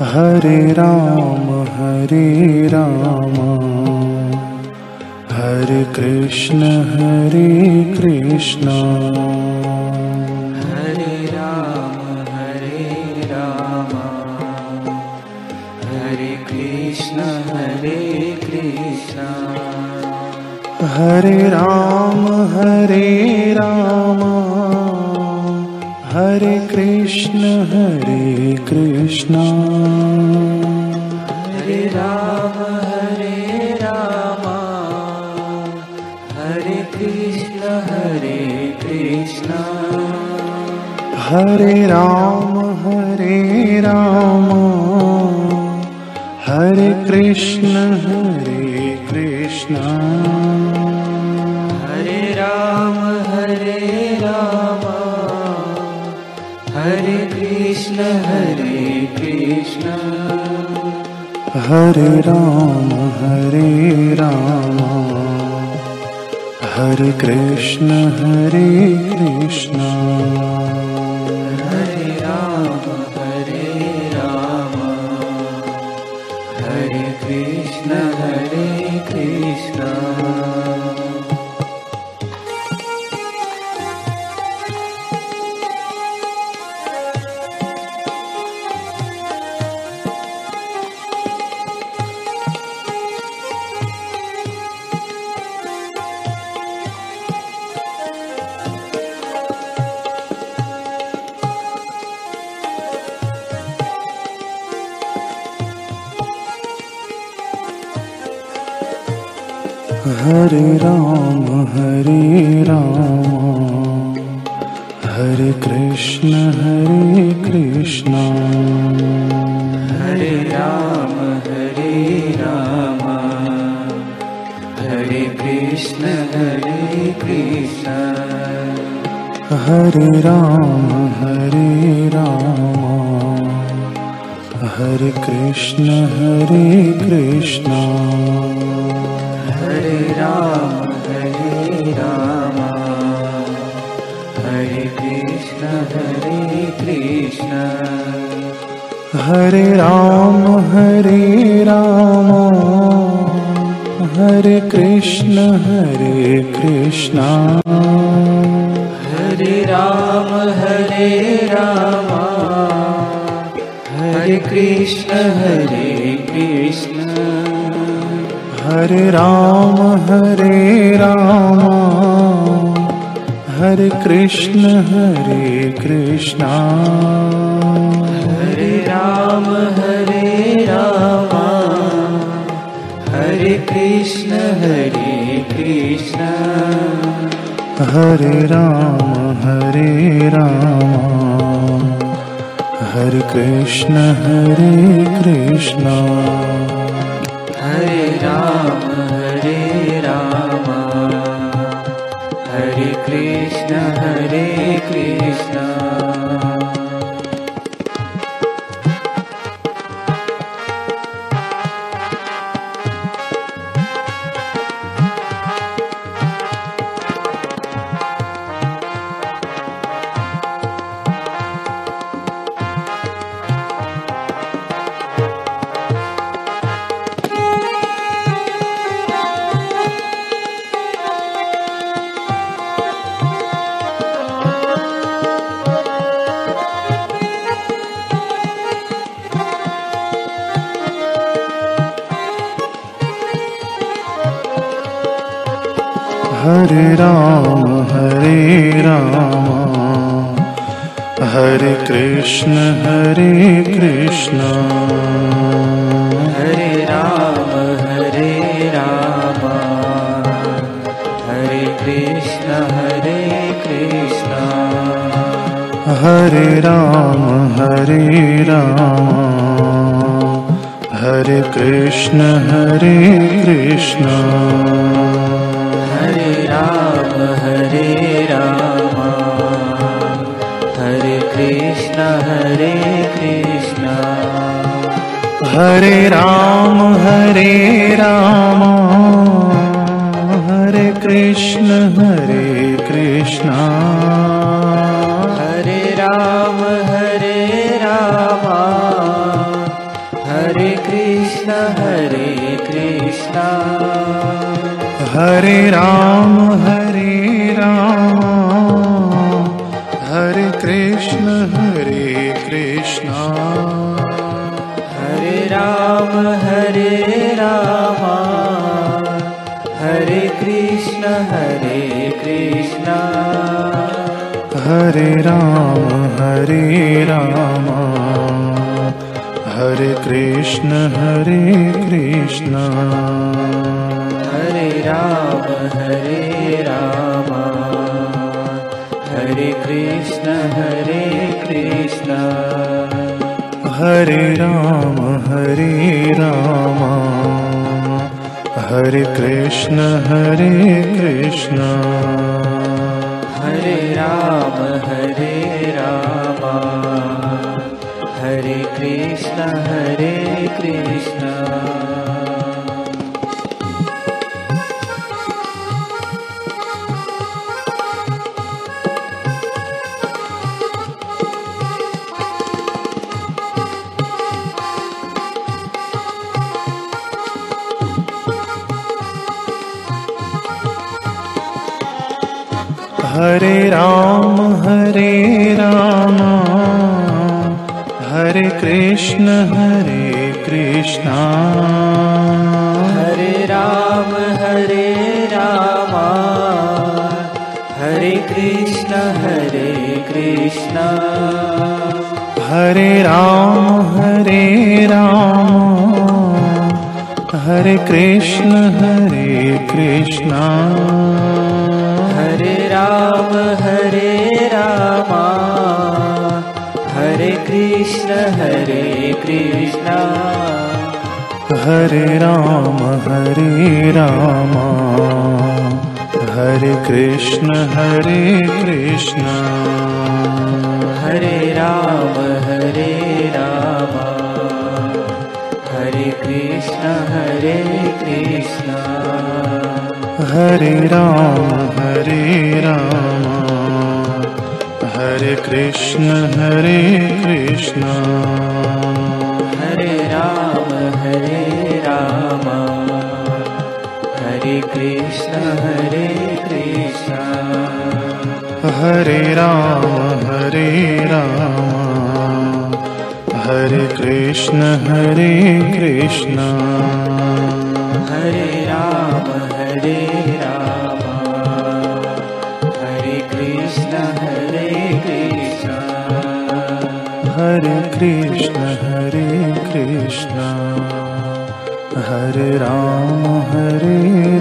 Hare Ram Hare Ram. Hare Krishna Hare Krishna. Hare Ram Hare Ram. Hare Krishna Hare Krishna. Hare Ram Hare Ram Krishna Hare Krishna. Hare Ram Hare Ram. Hare Krishna Hare Krishna. Hare Ram Hare Ram. Hare Krishna Hare Krishna Krishna Hare Krishna. Hare Ram Hare Ram. Hare Krishna Hare Krishna. Hare Ram Hare Ram. Hare Krishna Hare Hare Ram Hare Ram. Hare Krishna Hare Krishna. Hare Ram Hare Ram. Hare Krishna Hare Krishna. Hare Ram Hare Ram. Hare Krishna Hare Krishna Hare Ram Hare Ram. Hare Krishna Hare Krishna. Hare Ram Hare Ram. Hare Krishna Hare Krishna. Hare Ram Hare Ram. Hare Krishna Hare Krishna Ram Hare Ram. Hare Krishna Hare Krishna. Hare Ram Hare Ram. Hare Krishna Hare Krishna. Hare Ram Hare Ram. Hare Krishna Hare Krishna Hare Ram Hare Ram. Hare Krishna Hare Krishna. Hare Ram Hare Ram. Hare Krishna Hare Krishna. Hare Ram Hare Ram. Hare Krishna Hare Krishna Krishna Hare Krishna. Hare Ram Hare Ram. Hare Krishna Hare Krishna. Hare Ram Hare Ram. Krishna Hare Krishna. Hare Ram Ram Hare Ram Hare Krishna Hare Krishna. Hare Ram Hare Ram Hare Krishna Hare Krishna. Hare Ram Hare Ram Hare Krishna Hare Krishna Hare Ram Hare Ram. Hare Krishna Hare Krishna. Hare Ram Hare Ram. Hare Krishna Hare Krishna Hare Ram Hare Ram. Hare Krishna Hare Krishna. Hare Ram Hare Ram. Hare Krishna Hare Krishna. Hare Ram Hare Ram. Hare Krishna Hare Krishna Hare Ram Hare Ram. Hare Krishna Hare Krishna. Hare Ram Hare Ram. Hare Krishna Hare Krishna. Hare Ram Hare Ram. Hare Krishna Hare Krishna Hare Ram Hare Ram. Hare Krishna Hare Krishna. Hare Ram Hare Ram. Hare Krishna Hare Krishna. Hare Ram Hare Ram. Hare Krishna Hare Krishna. Hare Hare Krishna Hare Krishna. Hare Ram Hare